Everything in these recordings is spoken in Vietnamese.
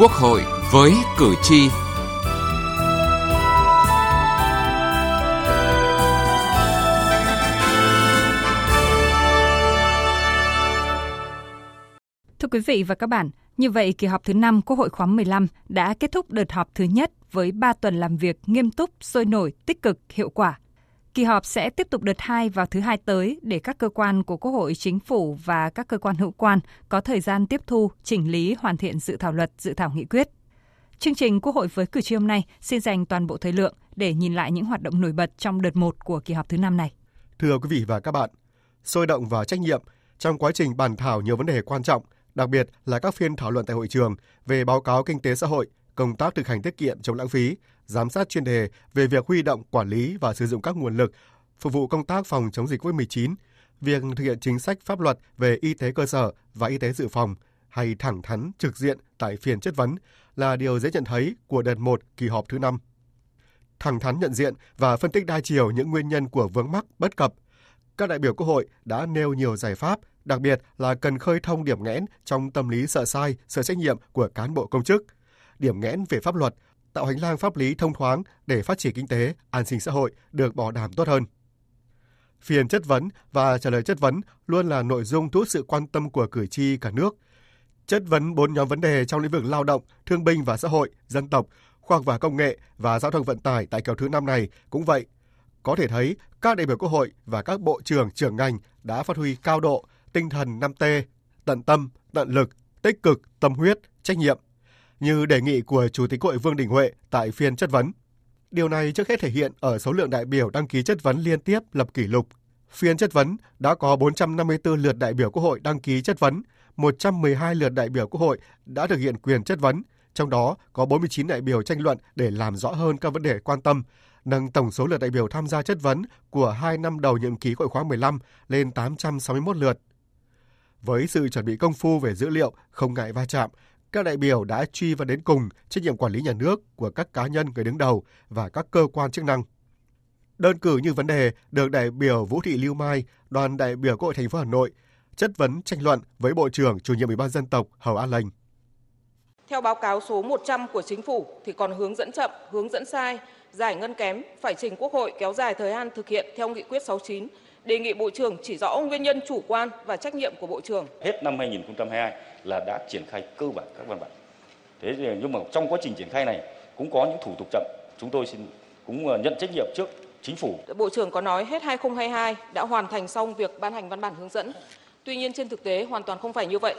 Quốc hội với cử tri. Thưa quý vị và các bạn, như vậy kỳ họp thứ 5 Quốc hội khóa 15 đã kết thúc đợt họp thứ nhất với 3 tuần làm việc nghiêm túc, sôi nổi, tích cực, hiệu quả. Kỳ họp sẽ tiếp tục đợt 2 vào thứ hai tới để các cơ quan của Quốc hội, Chính phủ và các cơ quan hữu quan có thời gian tiếp thu, chỉnh lý, hoàn thiện dự thảo luật, dự thảo nghị quyết. Chương trình Quốc hội với cử tri hôm nay xin dành toàn bộ thời lượng để nhìn lại những hoạt động nổi bật trong đợt 1 của kỳ họp thứ năm này. Thưa quý vị và các bạn, sôi động và trách nhiệm trong quá trình bàn thảo nhiều vấn đề quan trọng, đặc biệt là các phiên thảo luận tại hội trường về báo cáo kinh tế xã hội, công tác thực hành tiết kiệm chống lãng phí, giám sát chuyên đề về việc huy động, quản lý và sử dụng các nguồn lực phục vụ công tác phòng chống dịch COVID-19, việc thực hiện chính sách pháp luật về y tế cơ sở và y tế dự phòng hay thẳng thắn trực diện tại phiên chất vấn là điều dễ nhận thấy của đợt 1 kỳ họp thứ 5. Thẳng thắn nhận diện và phân tích đa chiều những nguyên nhân của vướng mắc bất cập, các đại biểu Quốc hội đã nêu nhiều giải pháp, đặc biệt là cần khơi thông điểm nghẽn trong tâm lý sợ sai, sợ trách nhiệm của cán bộ công chức, điểm nghẽn về pháp luật, tạo hành lang pháp lý thông thoáng để phát triển kinh tế, an sinh xã hội được bảo đảm tốt hơn. Phiên chất vấn và trả lời chất vấn luôn là nội dung thu hút sự quan tâm của cử tri cả nước. Chất vấn bốn nhóm vấn đề trong lĩnh vực lao động, thương binh và xã hội, dân tộc, khoa học và công nghệ và giao thông vận tải tại kỳ thứ năm này cũng vậy. Có thể thấy các đại biểu Quốc hội và các bộ trưởng trưởng ngành đã phát huy cao độ tinh thần 5T, tận tâm, tận lực, tích cực, tâm huyết, trách nhiệm như đề nghị của Chủ tịch Hội Vương Đình Huệ tại phiên chất vấn. Điều này trước hết thể hiện ở số lượng đại biểu đăng ký chất vấn liên tiếp lập kỷ lục. Phiên chất vấn đã có 454 lượt đại biểu Quốc hội đăng ký chất vấn, 112 lượt đại biểu Quốc hội đã thực hiện quyền chất vấn, trong đó có 49 đại biểu tranh luận để làm rõ hơn các vấn đề quan tâm, nâng tổng số lượt đại biểu tham gia chất vấn của hai năm đầu nhiệm kỳ Quốc hội khóa 15 lên 861 lượt. Với sự chuẩn bị công phu về dữ liệu, không ngại va chạm, các đại biểu đã truy vấn đến cùng trách nhiệm quản lý nhà nước của các cá nhân người đứng đầu và các cơ quan chức năng. Đơn cử như vấn đề được đại biểu Vũ Thị Lưu Mai, đoàn đại biểu Quốc hội thành phố Hà Nội chất vấn tranh luận với Bộ trưởng chủ nhiệm Ủy ban dân tộc Hầu An Lành. Theo báo cáo số 100 của chính phủ thì còn hướng dẫn chậm, hướng dẫn sai, giải ngân kém phải trình Quốc hội kéo dài thời gian thực hiện theo nghị quyết 69 đề nghị Bộ trưởng chỉ rõ nguyên nhân chủ quan và trách nhiệm của Bộ trưởng. Hết năm 2022 là đã triển khai cơ bản các văn bản. Thế nhưng mà trong quá trình triển khai này cũng có những thủ tục chậm. Chúng tôi xin cũng ờ, nhận trách nhiệm trước chính phủ. Bộ trưởng có nói hết 2022 đã hoàn thành xong việc ban hành văn bản hướng dẫn. Tuy nhiên trên thực tế hoàn toàn không phải như vậy.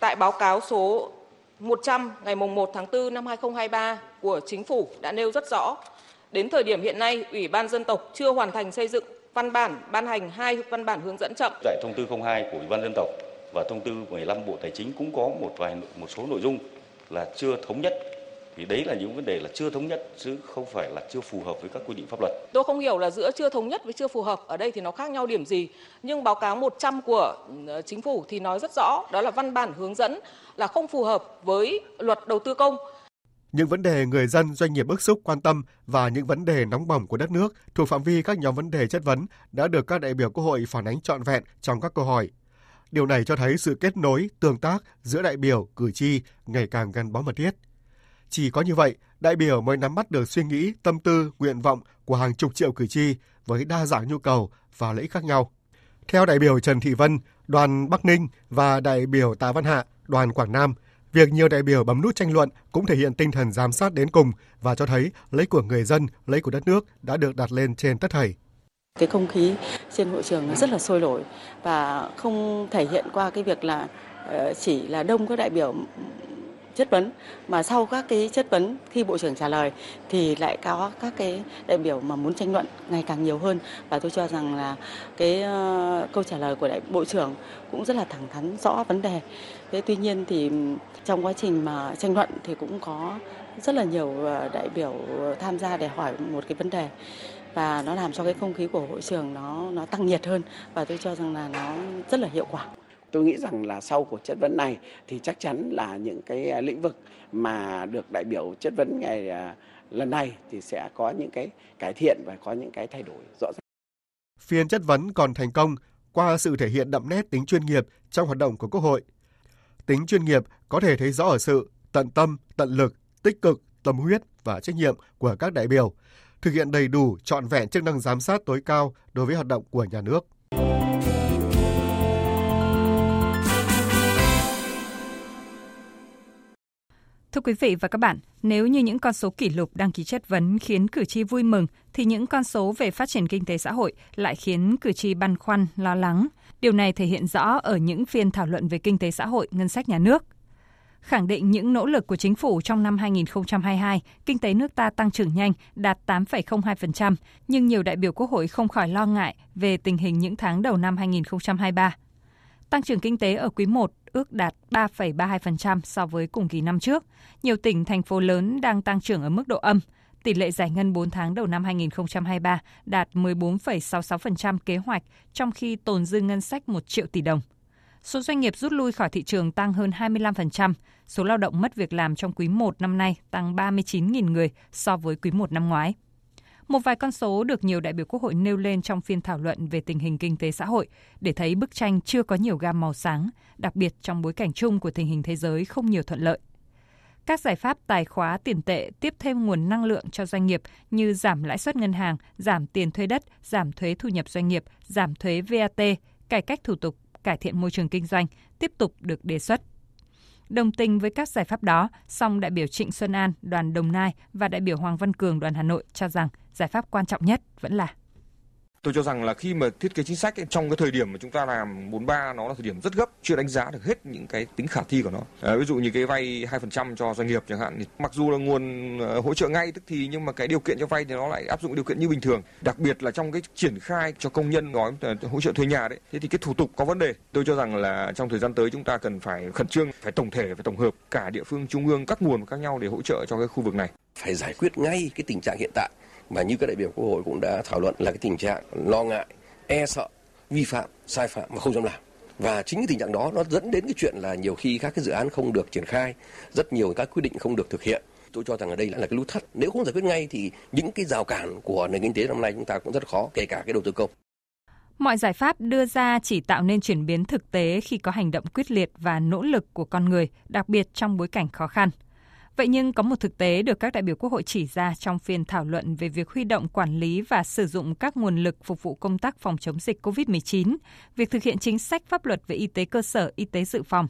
Tại báo cáo số 100 ngày 1 tháng 4 năm 2023 của chính phủ đã nêu rất rõ, đến thời điểm hiện nay, Ủy ban dân tộc chưa hoàn thành xây dựng văn bản ban hành hai văn bản hướng dẫn chậm. Tại thông tư 02 của Ủy ban dân tộc và thông tư 15 Bộ Tài chính cũng có một vài một số nội dung là chưa thống nhất thì đấy là những vấn đề là chưa thống nhất chứ không phải là chưa phù hợp với các quy định pháp luật. Tôi không hiểu là giữa chưa thống nhất với chưa phù hợp ở đây thì nó khác nhau điểm gì. Nhưng báo cáo 100 của ờ, chính phủ thì nói rất rõ đó là văn bản hướng dẫn là không phù hợp với luật đầu tư công những vấn đề người dân, doanh nghiệp bức xúc quan tâm và những vấn đề nóng bỏng của đất nước thuộc phạm vi các nhóm vấn đề chất vấn đã được các đại biểu Quốc hội phản ánh trọn vẹn trong các câu hỏi. Điều này cho thấy sự kết nối, tương tác giữa đại biểu, cử tri ngày càng gắn bó mật thiết. Chỉ có như vậy, đại biểu mới nắm bắt được suy nghĩ, tâm tư, nguyện vọng của hàng chục triệu cử tri với đa dạng nhu cầu và lợi ích khác nhau. Theo đại biểu Trần Thị Vân, đoàn Bắc Ninh và đại biểu Tạ Văn Hạ, đoàn Quảng Nam – Việc nhiều đại biểu bấm nút tranh luận cũng thể hiện tinh thần giám sát đến cùng và cho thấy lấy của người dân, lấy của đất nước đã được đặt lên trên tất thảy. Cái không khí trên hội trường nó rất là sôi nổi và không thể hiện qua cái việc là ờ, chỉ là đông các đại biểu chất vấn mà sau các cái chất vấn khi bộ trưởng trả lời thì lại có các cái đại biểu mà muốn tranh luận ngày càng nhiều hơn và tôi cho rằng là cái uh, câu trả lời của đại bộ trưởng cũng rất là thẳng thắn rõ vấn đề. Thế tuy nhiên thì trong quá trình mà tranh luận thì cũng có rất là nhiều ờ, đại biểu tham gia để hỏi một cái vấn đề và nó làm cho cái không khí của hội trường nó nó tăng nhiệt hơn và tôi cho rằng là nó rất là hiệu quả. Tôi nghĩ rằng là sau cuộc chất vấn này thì chắc chắn là những cái à, lĩnh vực mà được đại biểu chất vấn ngày à, lần này thì sẽ có những cái cải thiện và có những cái thay đổi rõ ràng. Phiên chất vấn còn thành công qua sự thể hiện đậm nét tính chuyên nghiệp trong hoạt động của Quốc hội. Tính chuyên nghiệp có thể thấy rõ ở sự tận tâm, tận lực, tích cực, tâm huyết và trách nhiệm của các đại biểu, thực hiện đầy đủ trọn vẹn chức năng giám sát tối cao đối với hoạt động của nhà nước. Thưa quý vị và các bạn, nếu như những con số kỷ lục đăng ký chất vấn khiến cử tri vui mừng, thì những con số về phát triển kinh tế xã hội lại khiến cử tri băn khoăn, lo lắng. Điều này thể hiện rõ ở những phiên thảo luận về kinh tế xã hội, ngân sách nhà nước. Khẳng định những nỗ lực của chính phủ trong năm 2022, kinh tế nước ta tăng trưởng nhanh, đạt 8,02%, nhưng nhiều đại biểu Quốc hội không khỏi lo ngại về tình hình những tháng đầu năm 2023. Tăng trưởng kinh tế ở quý 1 ước đạt 3,32% so với cùng kỳ năm trước. Nhiều tỉnh, thành phố lớn đang tăng trưởng ở mức độ âm. Tỷ lệ giải ngân 4 tháng đầu năm 2023 đạt 14,66% kế hoạch, trong khi tồn dư ngân sách 1 triệu tỷ đồng. Số doanh nghiệp rút lui khỏi thị trường tăng hơn 25%, số lao động mất việc làm trong quý 1 năm nay tăng 39.000 người so với quý 1 năm ngoái. Một vài con số được nhiều đại biểu Quốc hội nêu lên trong phiên thảo luận về tình hình kinh tế xã hội để thấy bức tranh chưa có nhiều gam màu sáng, đặc biệt trong bối cảnh chung của tình hình thế giới không nhiều thuận lợi. Các giải pháp tài khóa tiền tệ tiếp thêm nguồn năng lượng cho doanh nghiệp như giảm lãi suất ngân hàng, giảm tiền thuê đất, giảm thuế thu nhập doanh nghiệp, giảm thuế VAT, cải cách thủ tục, cải thiện môi trường kinh doanh tiếp tục được đề xuất. Đồng tình với các giải pháp đó, song đại biểu Trịnh Xuân An, đoàn Đồng Nai và đại biểu Hoàng Văn Cường, đoàn Hà Nội cho rằng giải pháp quan trọng nhất vẫn là Tôi cho rằng là khi mà thiết kế chính sách ấy, trong cái thời điểm mà chúng ta làm 43 nó là thời điểm rất gấp, chưa đánh giá được hết những cái tính khả thi của nó. À, ví dụ như cái vay 2% cho doanh nghiệp chẳng hạn, thì mặc dù là nguồn uh, hỗ trợ ngay tức thì nhưng mà cái điều kiện cho vay thì nó lại áp dụng điều kiện như bình thường. Đặc biệt là trong cái triển khai cho công nhân gói uh, hỗ trợ thuê nhà đấy, thế thì cái thủ tục có vấn đề. Tôi cho rằng là trong thời gian tới chúng ta cần phải khẩn trương, phải tổng thể, phải tổng hợp cả địa phương, trung ương, các nguồn khác nhau để hỗ trợ cho cái khu vực này. Phải giải quyết ngay cái tình trạng hiện tại mà như các đại biểu quốc hội cũng đã thảo luận là cái tình trạng lo ngại, e sợ, vi phạm, sai phạm mà không dám làm. Và chính cái tình trạng đó nó dẫn đến cái chuyện là nhiều khi các cái dự án không được triển khai, rất nhiều các quyết định không được thực hiện. Tôi cho rằng ở đây là cái nút thắt. Nếu không giải quyết ngay thì những cái rào cản của nền kinh tế năm nay chúng ta cũng rất khó, kể cả cái đầu tư công. Mọi giải pháp đưa ra chỉ tạo nên chuyển biến thực tế khi có hành động quyết liệt và nỗ lực của con người, đặc biệt trong bối cảnh khó khăn. Vậy nhưng có một thực tế được các đại biểu Quốc hội chỉ ra trong phiên thảo luận về việc huy động quản lý và sử dụng các nguồn lực phục vụ công tác phòng chống dịch COVID-19, việc thực hiện chính sách pháp luật về y tế cơ sở, y tế dự phòng.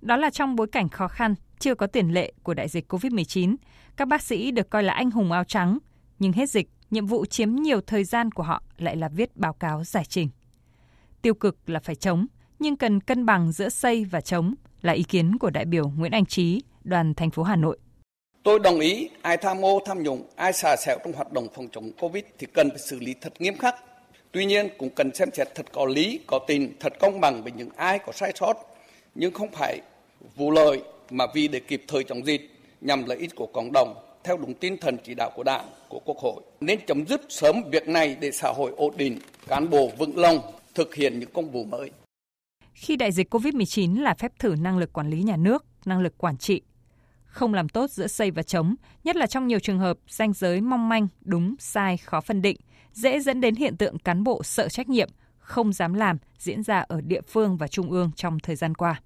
Đó là trong bối cảnh khó khăn, chưa có tiền lệ của đại dịch COVID-19, các bác sĩ được coi là anh hùng áo trắng, nhưng hết dịch, nhiệm vụ chiếm nhiều thời gian của họ lại là viết báo cáo giải trình. Tiêu cực là phải chống, nhưng cần cân bằng giữa xây và chống là ý kiến của đại biểu Nguyễn Anh Trí, đoàn thành phố Hà Nội. Tôi đồng ý ai tham ô tham nhũng, ai xả xẻo trong hoạt động phòng chống Covid thì cần phải xử lý thật nghiêm khắc. Tuy nhiên cũng cần xem xét thật có lý, có tình, thật công bằng với những ai có sai sót, nhưng không phải vụ lợi mà vì để kịp thời chống dịch nhằm lợi ích của cộng đồng theo đúng tinh thần chỉ đạo của Đảng, của Quốc hội. Nên chấm dứt sớm việc này để xã hội ổn định, cán bộ vững lòng thực hiện những công vụ mới. Khi đại dịch COVID-19 là phép thử năng lực quản lý nhà nước, năng lực quản trị, không làm tốt giữa xây và chống, nhất là trong nhiều trường hợp ranh giới mong manh, đúng, sai, khó phân định, dễ dẫn đến hiện tượng cán bộ sợ trách nhiệm, không dám làm diễn ra ở địa phương và trung ương trong thời gian qua.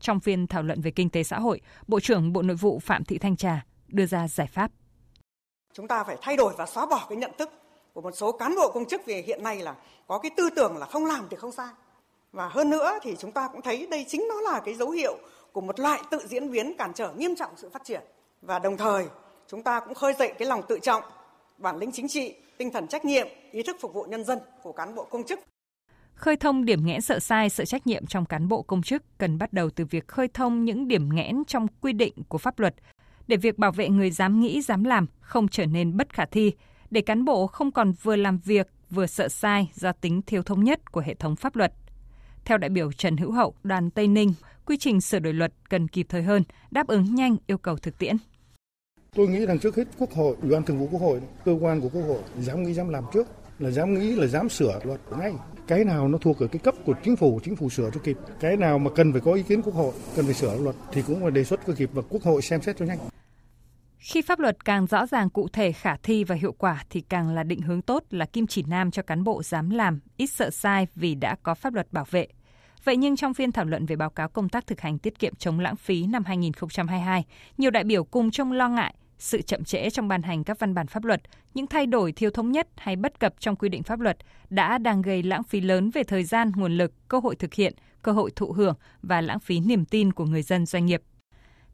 Trong phiên thảo luận về kinh tế xã hội, Bộ trưởng Bộ Nội vụ Phạm Thị Thanh Trà đưa ra giải pháp. Chúng ta phải thay đổi và xóa bỏ cái nhận thức của một số cán bộ công chức về hiện nay là có cái tư tưởng là không làm thì không sai. Và hơn nữa thì chúng ta cũng thấy đây chính nó là cái dấu hiệu của một loại tự diễn biến cản trở nghiêm trọng sự phát triển. Và đồng thời chúng ta cũng khơi dậy cái lòng tự trọng, bản lĩnh chính trị, tinh thần trách nhiệm, ý thức phục vụ nhân dân của cán bộ công chức. Khơi thông điểm nghẽn sợ sai, sợ trách nhiệm trong cán bộ công chức cần bắt đầu từ việc khơi thông những điểm nghẽn trong quy định của pháp luật để việc bảo vệ người dám nghĩ, dám làm không trở nên bất khả thi, để cán bộ không còn vừa làm việc vừa sợ sai do tính thiếu thống nhất của hệ thống pháp luật. Theo đại biểu Trần Hữu Hậu, đoàn Tây Ninh, quy trình sửa đổi luật cần kịp thời hơn, đáp ứng nhanh yêu cầu thực tiễn. Tôi nghĩ rằng trước hết Quốc hội, Ủy ban Thường vụ Quốc hội, cơ quan của Quốc hội dám nghĩ dám làm trước, là dám nghĩ là dám sửa luật ngay. Cái nào nó thuộc ở cái cấp của chính phủ, chính phủ sửa cho kịp. Cái nào mà cần phải có ý kiến Quốc hội, cần phải sửa luật thì cũng phải đề xuất cho kịp và Quốc hội xem xét cho nhanh. Khi pháp luật càng rõ ràng cụ thể khả thi và hiệu quả thì càng là định hướng tốt là kim chỉ nam cho cán bộ dám làm, ít sợ sai vì đã có pháp luật bảo vệ. Vậy nhưng trong phiên thảo luận về báo cáo công tác thực hành tiết kiệm chống lãng phí năm 2022, nhiều đại biểu cùng trông lo ngại sự chậm trễ trong ban hành các văn bản pháp luật, những thay đổi thiếu thống nhất hay bất cập trong quy định pháp luật đã đang gây lãng phí lớn về thời gian, nguồn lực, cơ hội thực hiện, cơ hội thụ hưởng và lãng phí niềm tin của người dân doanh nghiệp.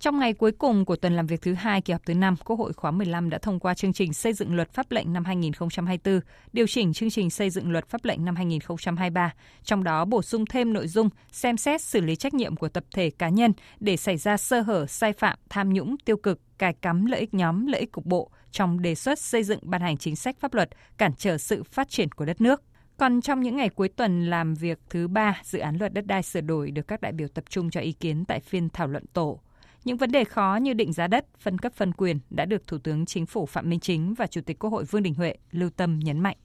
Trong ngày cuối cùng của tuần làm việc thứ hai kỳ họp thứ 5, Quốc hội khóa 15 đã thông qua chương trình xây dựng luật pháp lệnh năm 2024, điều chỉnh chương trình xây dựng luật pháp lệnh năm 2023, trong đó bổ sung thêm nội dung xem xét xử lý trách nhiệm của tập thể cá nhân để xảy ra sơ hở, sai phạm, tham nhũng, tiêu cực, cài cắm lợi ích nhóm, lợi ích cục bộ trong đề xuất xây dựng ban hành chính sách pháp luật cản trở sự phát triển của đất nước. Còn trong những ngày cuối tuần làm việc thứ ba, dự án luật đất đai sửa đổi được các đại biểu tập trung cho ý kiến tại phiên thảo luận tổ. Những vấn đề khó như định giá đất, phân cấp phân quyền đã được Thủ tướng Chính phủ Phạm Minh Chính và Chủ tịch Quốc hội Vương Đình Huệ lưu tâm nhấn mạnh.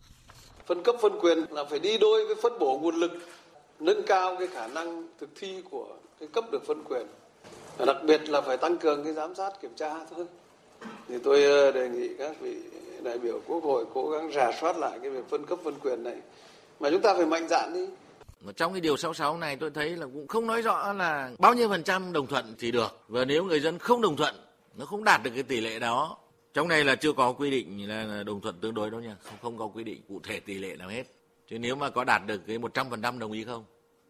Phân cấp phân quyền là phải đi đôi với phân bổ nguồn lực, nâng cao cái khả năng thực thi của cái cấp được phân quyền. Và đặc biệt là phải tăng cường cái giám sát kiểm tra thôi. Thì tôi ờ, đề nghị các vị đại biểu Quốc hội cố gắng rà soát lại cái việc phân cấp phân quyền này. Mà chúng ta phải mạnh dạn đi mà trong cái điều 66 này tôi thấy là cũng không nói rõ là bao nhiêu phần trăm đồng thuận thì được. Và nếu người dân không đồng thuận, nó không đạt được cái tỷ lệ đó. Trong này là chưa có quy định là đồng thuận tương đối đâu nha. Không, không có quy định cụ thể tỷ lệ nào hết. Chứ nếu mà có đạt được cái 100% đồng ý không?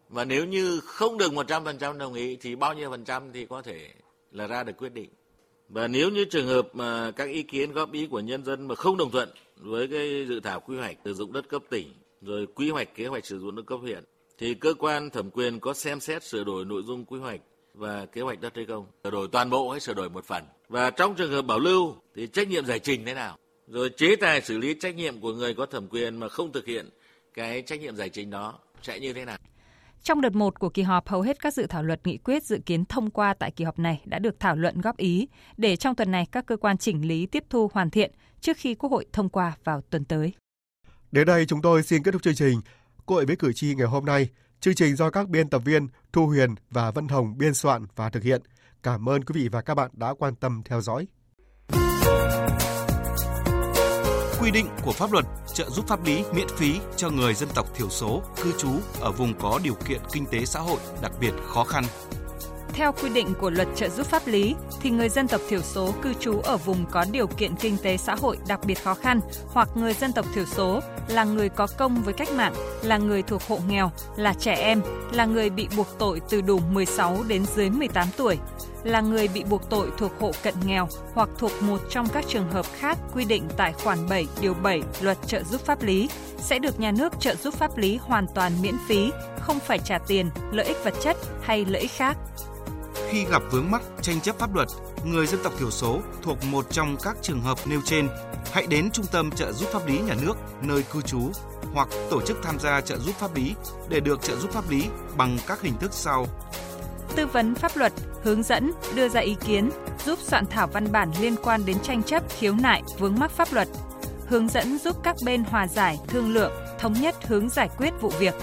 Và nếu như không được 100% đồng ý thì bao nhiêu phần trăm thì có thể là ra được quyết định. Và nếu như trường hợp mà các ý kiến góp ý của nhân dân mà không đồng thuận với cái dự thảo quy hoạch sử dụng đất cấp tỉnh rồi quy hoạch kế hoạch sử dụng đất cấp huyện thì cơ quan thẩm quyền có xem xét sửa đổi nội dung quy hoạch và kế hoạch đất hay không, sửa đổi toàn bộ hay sửa đổi một phần. Và trong trường hợp bảo lưu thì trách nhiệm giải trình thế nào? Rồi chế tài xử lý trách nhiệm của người có thẩm quyền mà không thực hiện cái trách nhiệm giải trình đó sẽ như thế nào? Trong đợt 1 của kỳ họp, hầu hết các dự thảo luật nghị quyết dự kiến thông qua tại kỳ họp này đã được thảo luận góp ý, để trong tuần này các cơ quan chỉnh lý tiếp thu hoàn thiện trước khi Quốc hội thông qua vào tuần tới. Đến đây chúng tôi xin kết thúc chương trình. Quốc hội với cử tri ngày hôm nay, chương trình do các biên tập viên Thu Huyền và Vân Hồng biên soạn và thực hiện. Cảm ơn quý vị và các bạn đã quan tâm theo dõi. Quy định của pháp luật trợ giúp pháp lý miễn phí cho người dân tộc thiểu số cư trú ở vùng có điều kiện kinh tế xã hội đặc biệt khó khăn theo quy định của luật trợ giúp pháp lý, thì người dân tộc thiểu số cư trú ở vùng có điều kiện kinh tế xã hội đặc biệt khó khăn hoặc người dân tộc thiểu số là người có công với cách mạng, là người thuộc hộ nghèo, là trẻ em, là người bị buộc tội từ đủ 16 đến dưới 18 tuổi, là người bị buộc tội thuộc hộ cận nghèo hoặc thuộc một trong các trường hợp khác quy định tại khoản 7 điều 7 Luật trợ giúp pháp lý sẽ được nhà nước trợ giúp pháp lý hoàn toàn miễn phí, không phải trả tiền, lợi ích vật chất hay lợi ích khác. Khi gặp vướng mắc tranh chấp pháp luật, người dân tộc thiểu số thuộc một trong các trường hợp nêu trên, hãy đến Trung tâm trợ giúp pháp lý nhà nước nơi cư trú hoặc tổ chức tham gia trợ giúp pháp lý để được trợ giúp pháp lý bằng các hình thức sau. Tư vấn pháp luật, hướng dẫn, đưa ra ý kiến, giúp soạn thảo văn bản liên quan đến tranh chấp, khiếu nại, vướng mắc pháp luật, hướng dẫn giúp các bên hòa giải, thương lượng, thống nhất hướng giải quyết vụ việc,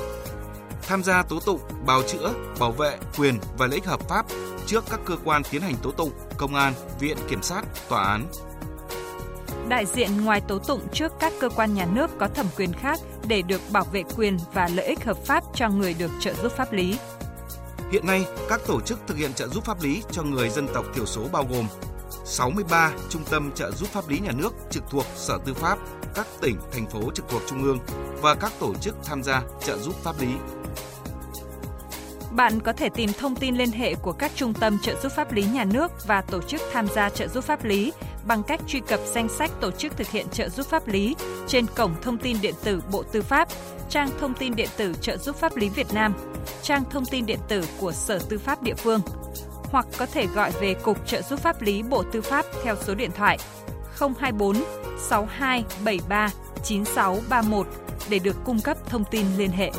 tham gia tố tụng, bào chữa, bảo vệ quyền và lợi ích hợp pháp trước các cơ quan tiến hành tố tụng, công an, viện kiểm sát, tòa án. Đại diện ngoài tố tụng trước các cơ quan nhà nước có thẩm quyền khác để được bảo vệ quyền và lợi ích hợp pháp cho người được trợ giúp pháp lý. Hiện nay, các tổ chức thực hiện trợ giúp pháp lý cho người dân tộc thiểu số bao gồm 63 trung tâm trợ giúp pháp lý nhà nước trực thuộc Sở Tư pháp, các tỉnh, thành phố trực thuộc Trung ương và các tổ chức tham gia trợ giúp pháp lý bạn có thể tìm thông tin liên hệ của các trung tâm trợ giúp pháp lý nhà nước và tổ chức tham gia trợ giúp pháp lý bằng cách truy cập danh sách tổ chức thực hiện trợ giúp pháp lý trên cổng thông tin điện tử Bộ Tư pháp, trang thông tin điện tử trợ giúp pháp lý Việt Nam, trang thông tin điện tử của Sở Tư pháp địa phương hoặc có thể gọi về Cục Trợ giúp pháp lý Bộ Tư pháp theo số điện thoại 024 6273 9631 để được cung cấp thông tin liên hệ.